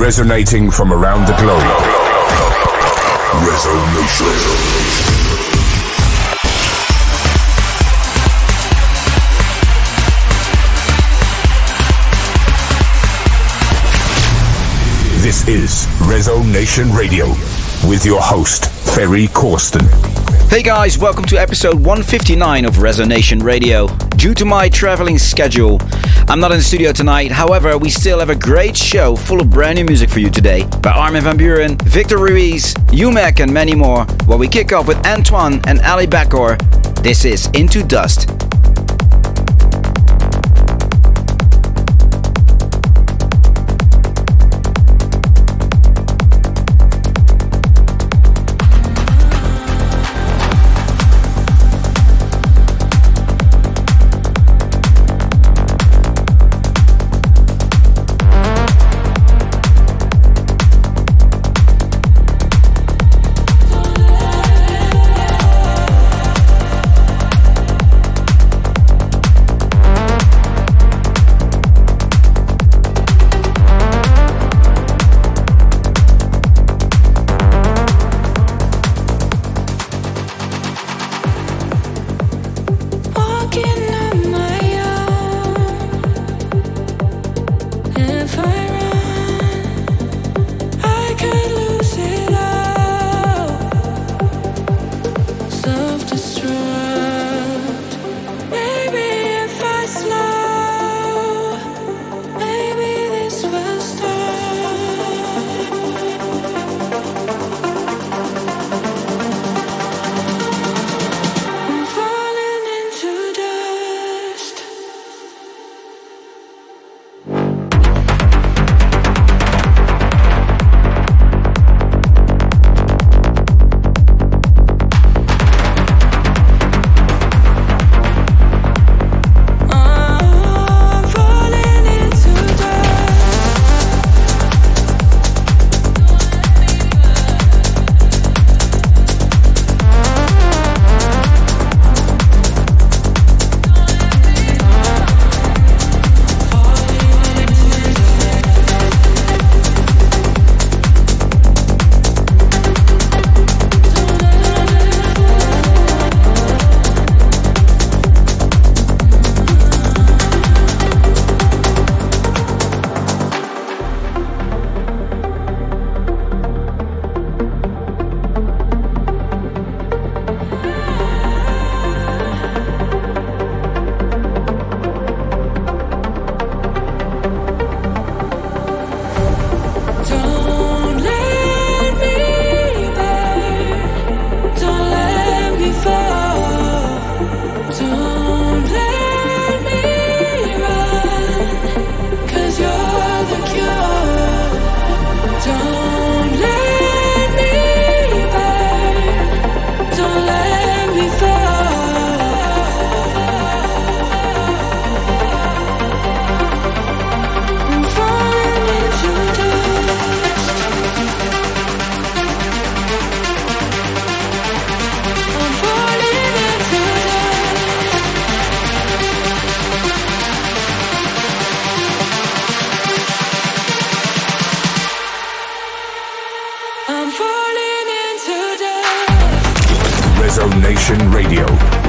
resonating from around the globe. Resonation. This is Resonation Radio with your host, Ferry Corsten. Hey guys, welcome to episode 159 of Resonation Radio. Due to my traveling schedule, I'm not in the studio tonight. However, we still have a great show full of brand new music for you today by Armin van Buuren, Victor Ruiz, UMEK, and many more. While we kick off with Antoine and Ali Bakor, this is Into Dust. Radio.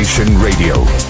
Resonation Radio.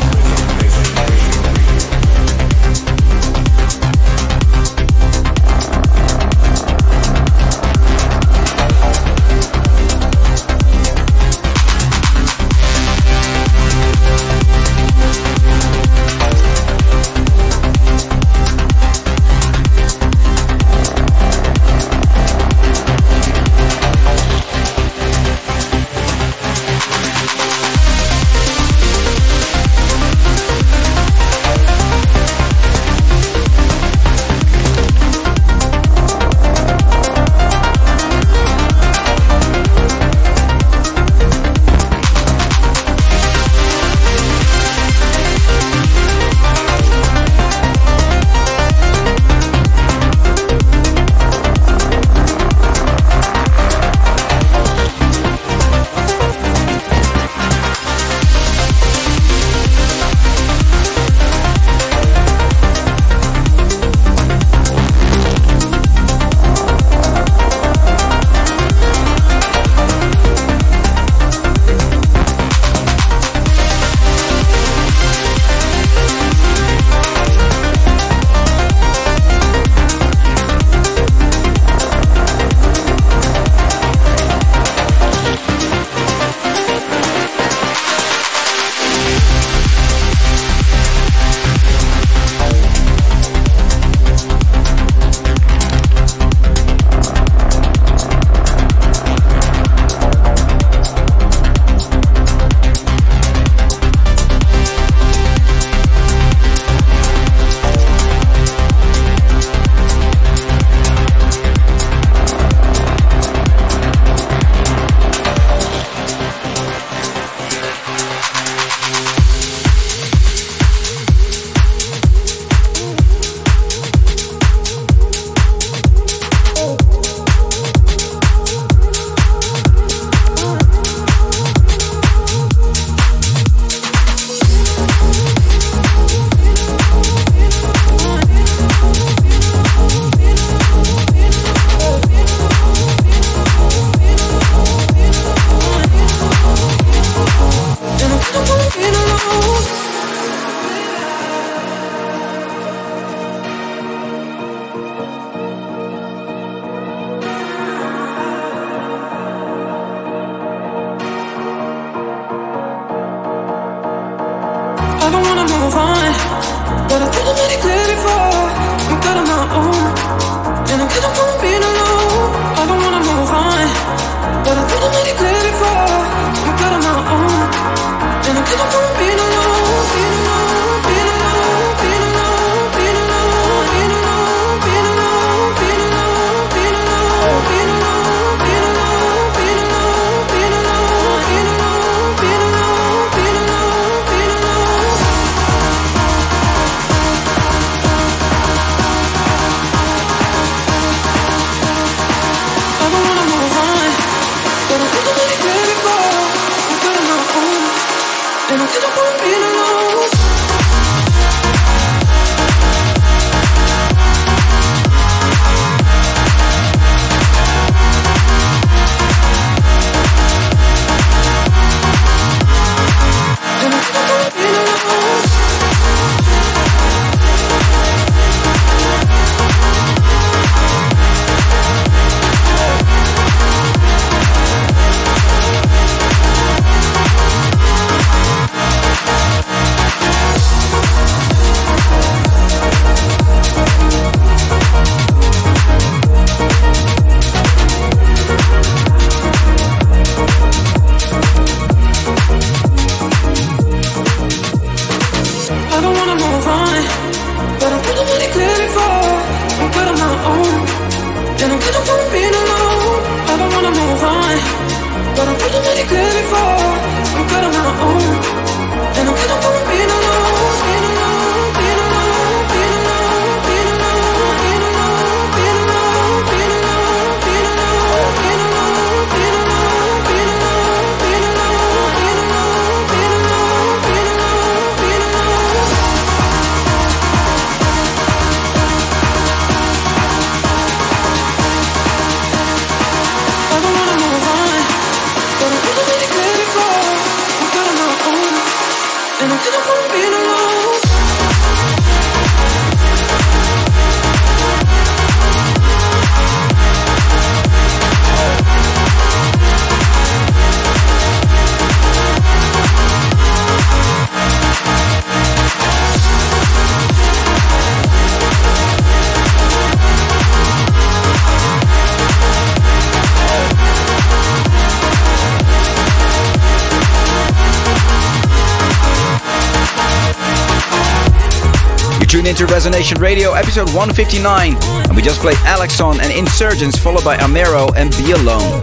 Tune into Resonation Radio, episode 159, and we just played Alexon and Insurgents, followed by Amero and Be Alone.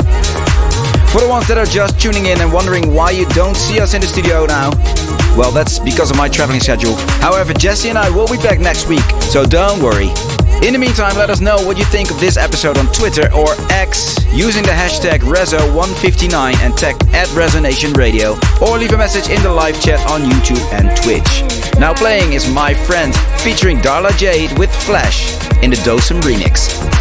For the ones that are just tuning in and wondering why you don't see us in the studio now, well, that's because of my traveling schedule. However, Jesse and I will be back next week, so don't worry. In the meantime, let us know what you think of this episode on Twitter or X using the hashtag Rezo159 and tag at Resonation Radio, or leave a message in the live chat on YouTube and Twitch. Now playing is My Friend featuring Darla Jade with Flash in the Dosum remix.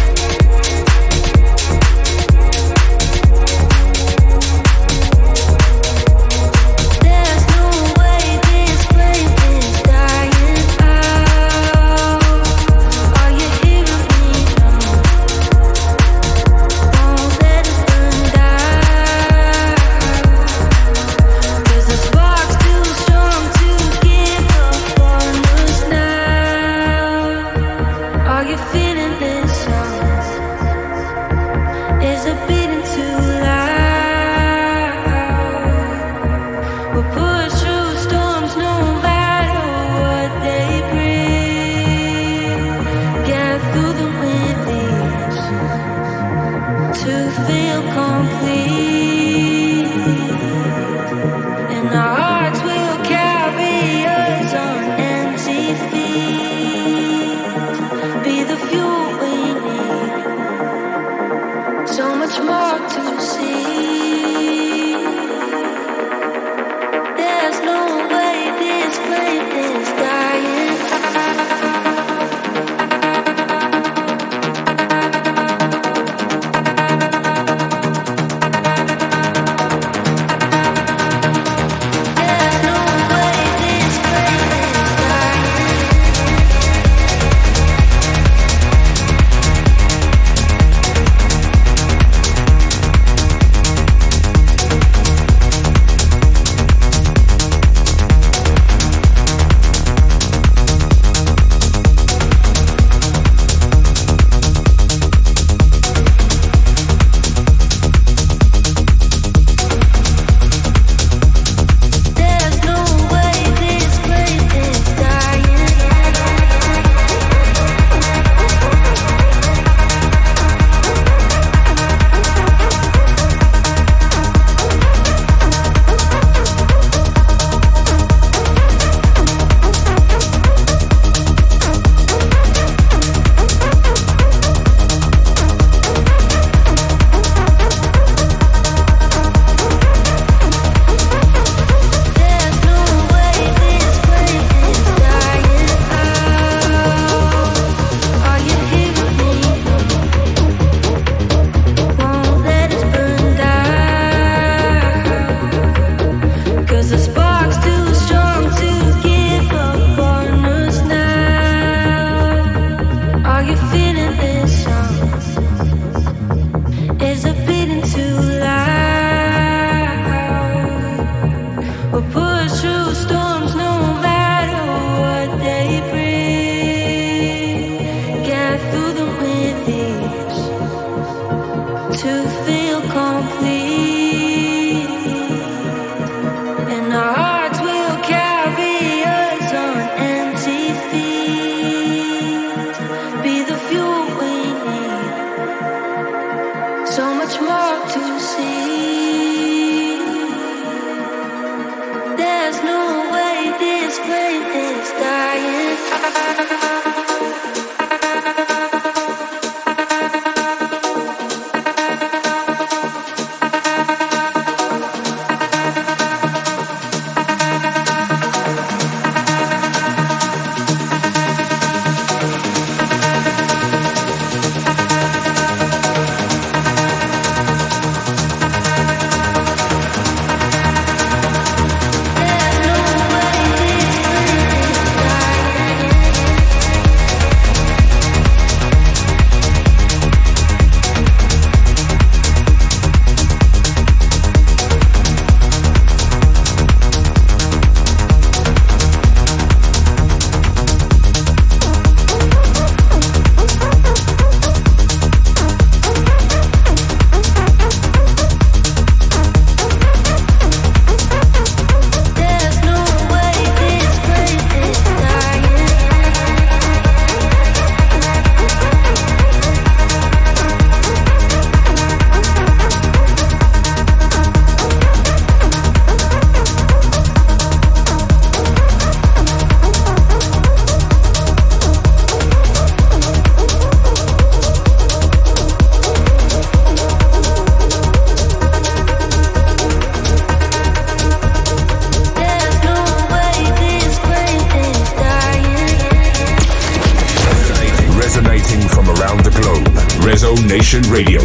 from around the globe. Rezo Nation Radio.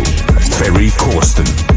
Ferry Corsten.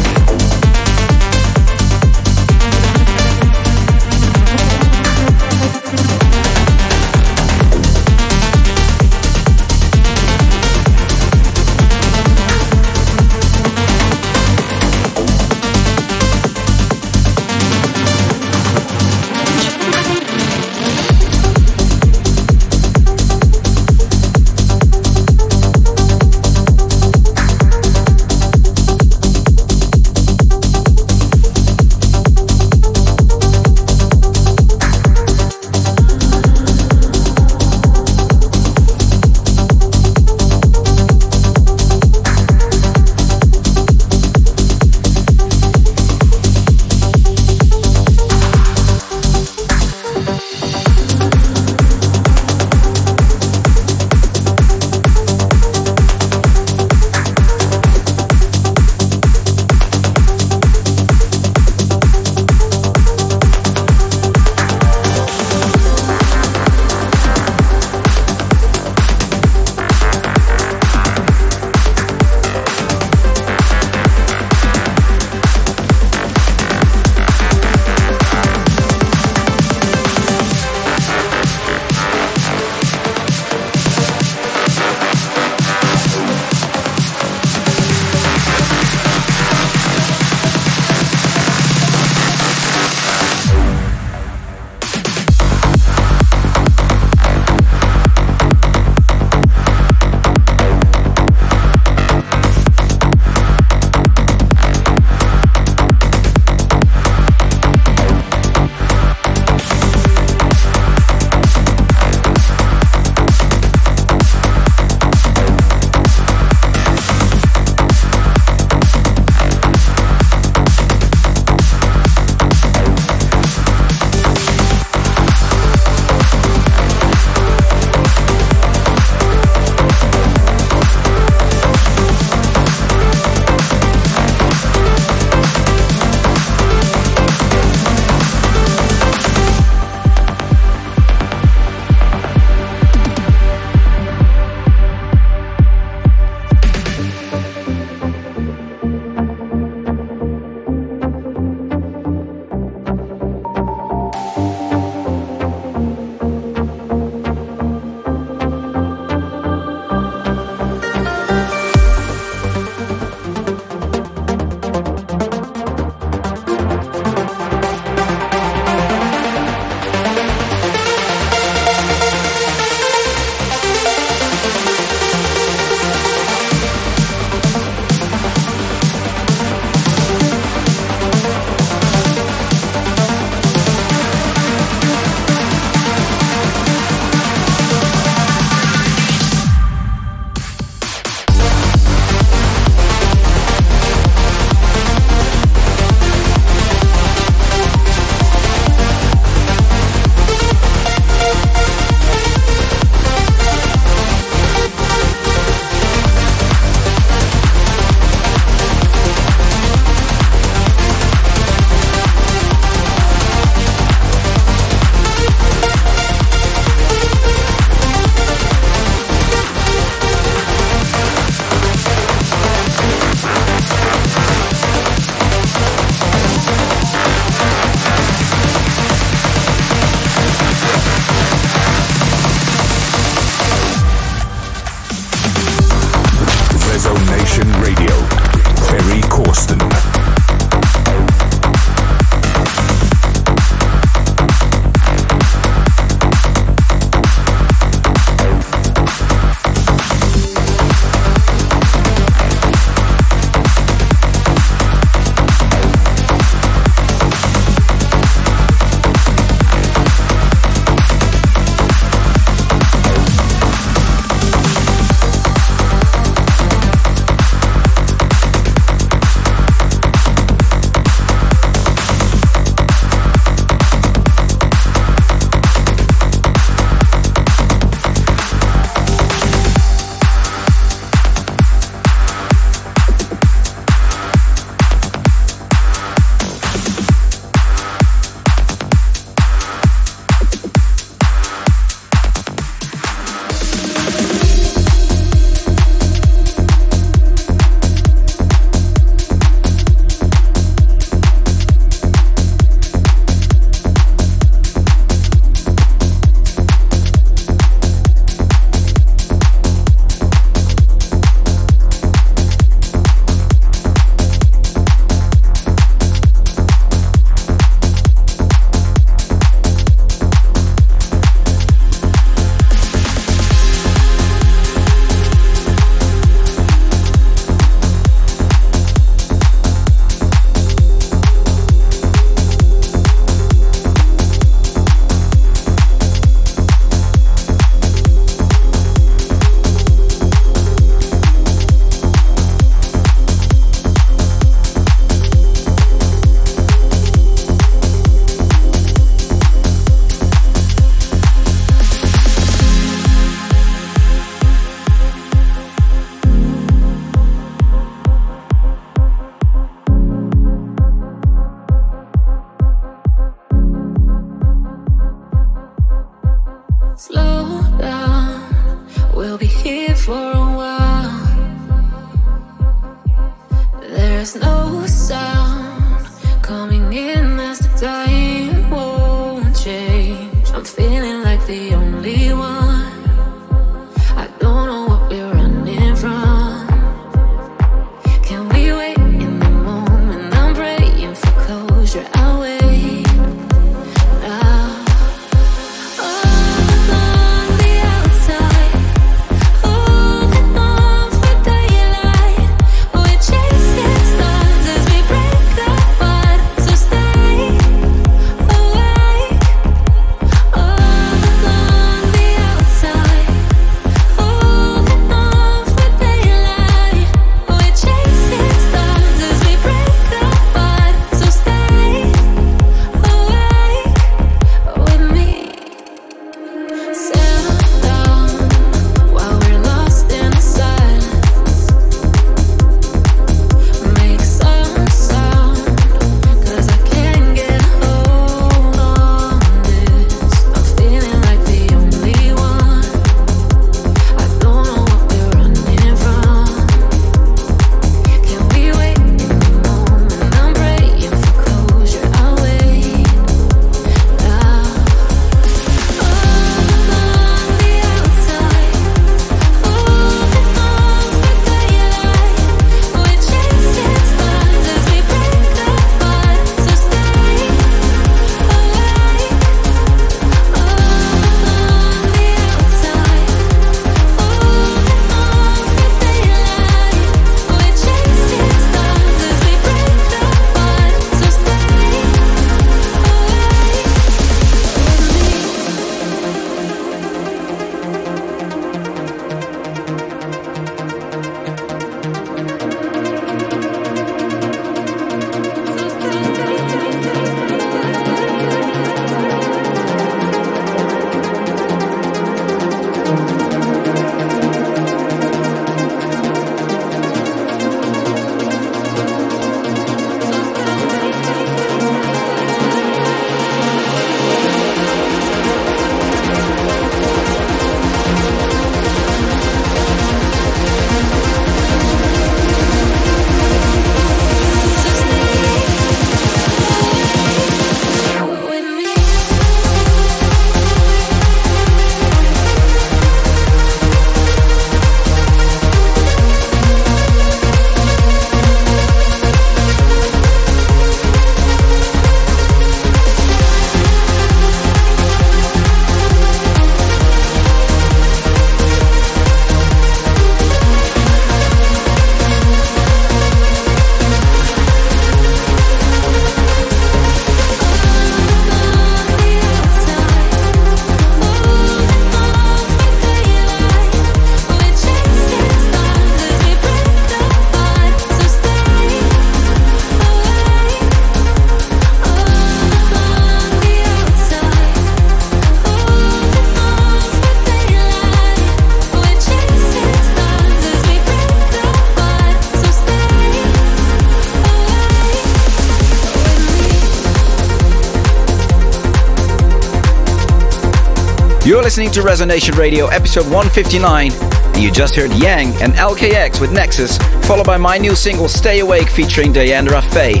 Listening to Resonation Radio, episode 159, and you just heard Yang and LKX with Nexus, followed by my new single Stay Awake featuring Diandra Faye.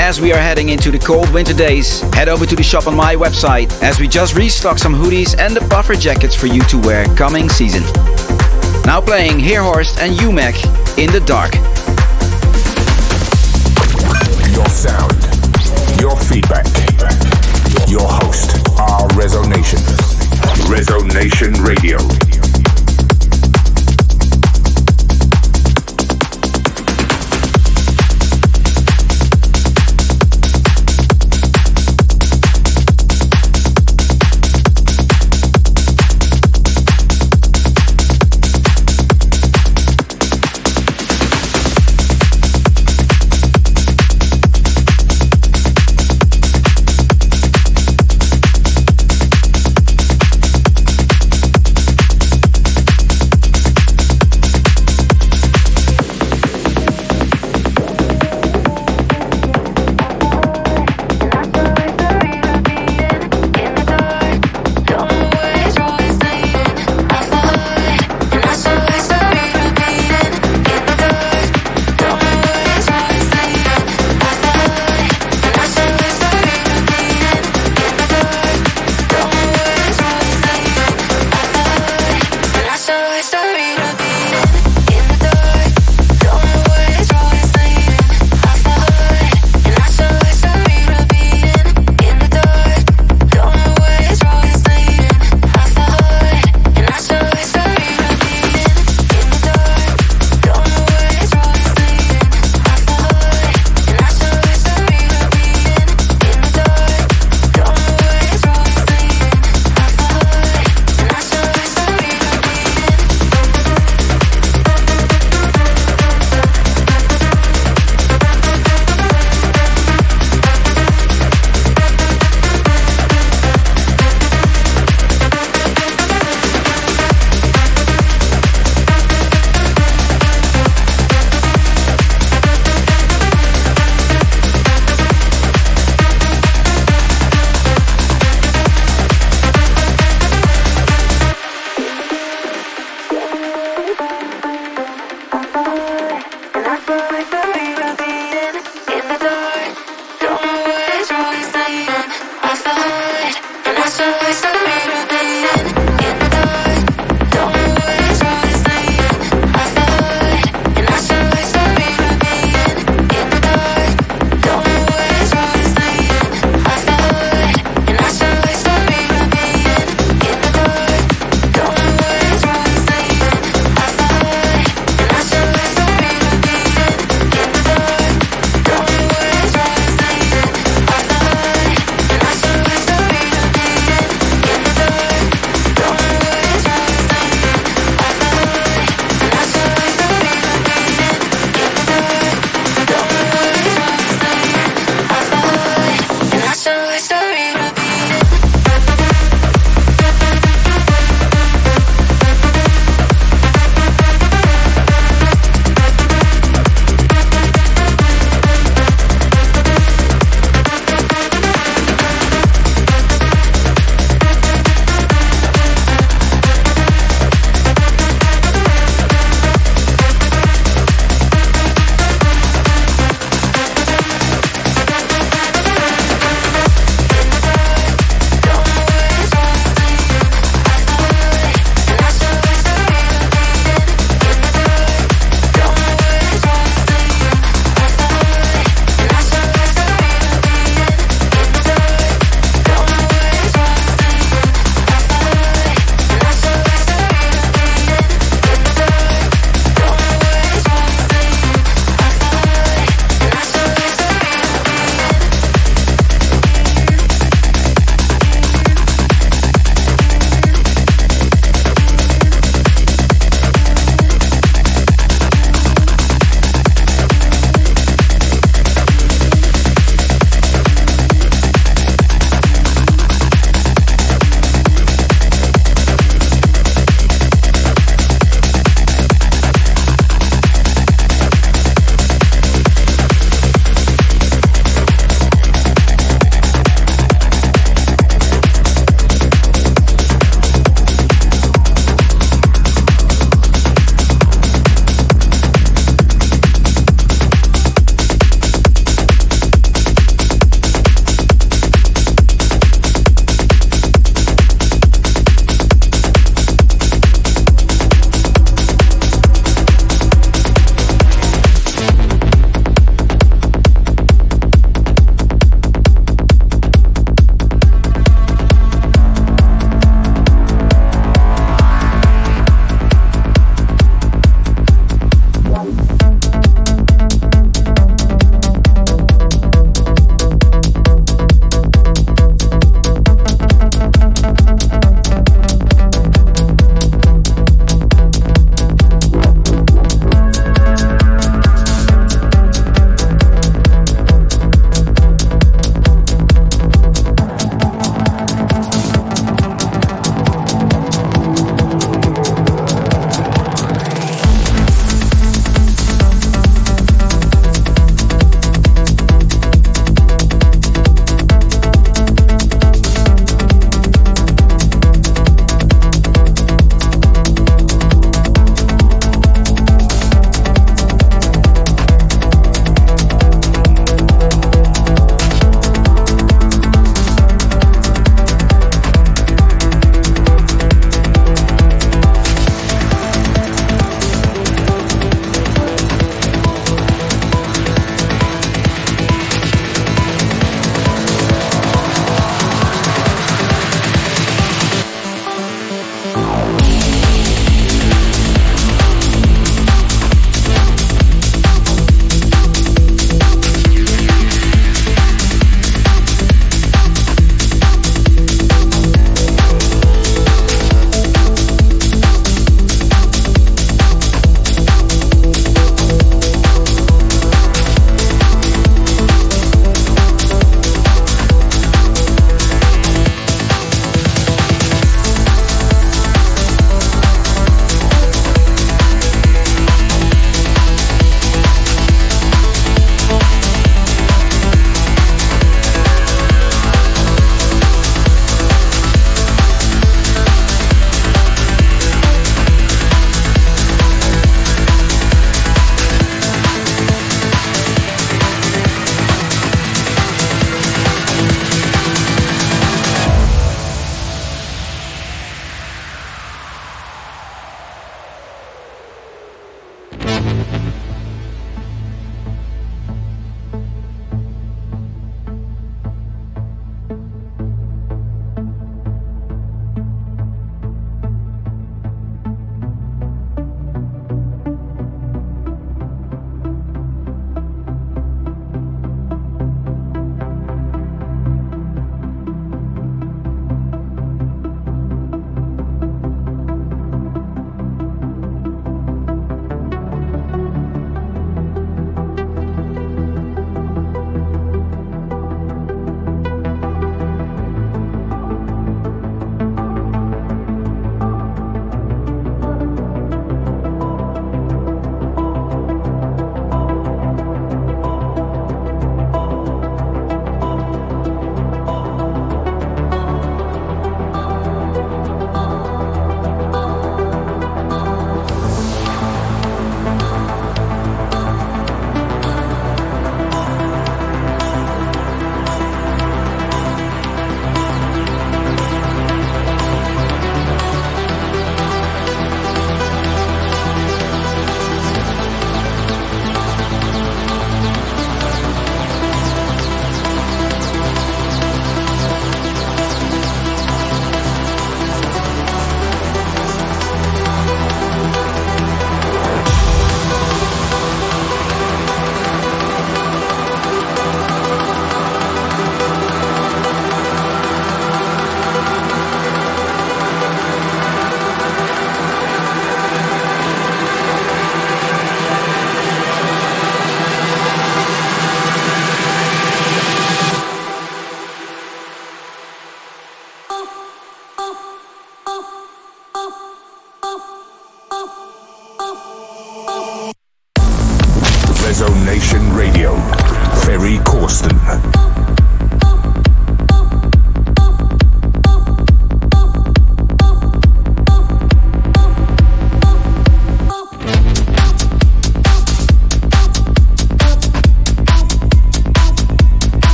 As we are heading into the cold winter days, head over to the shop on my website as we just restocked some hoodies and the puffer jackets for you to wear coming season. Now playing Heerhorst and UMEK in the dark. Your sound, your feedback, your host Resonation. Resonation Radio.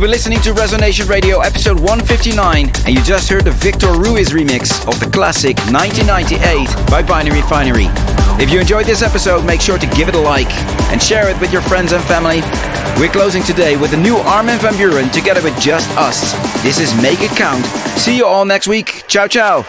Been listening to Resonation Radio episode 159, and you just heard the Victor Ruiz remix of the classic 1998 by Binary Finary. If you enjoyed this episode, make sure to give it a like and share it with your friends and family. We're closing today with the new Armin van Buuren together with Just Us. This is Make It Count. See you all next week. Ciao, ciao.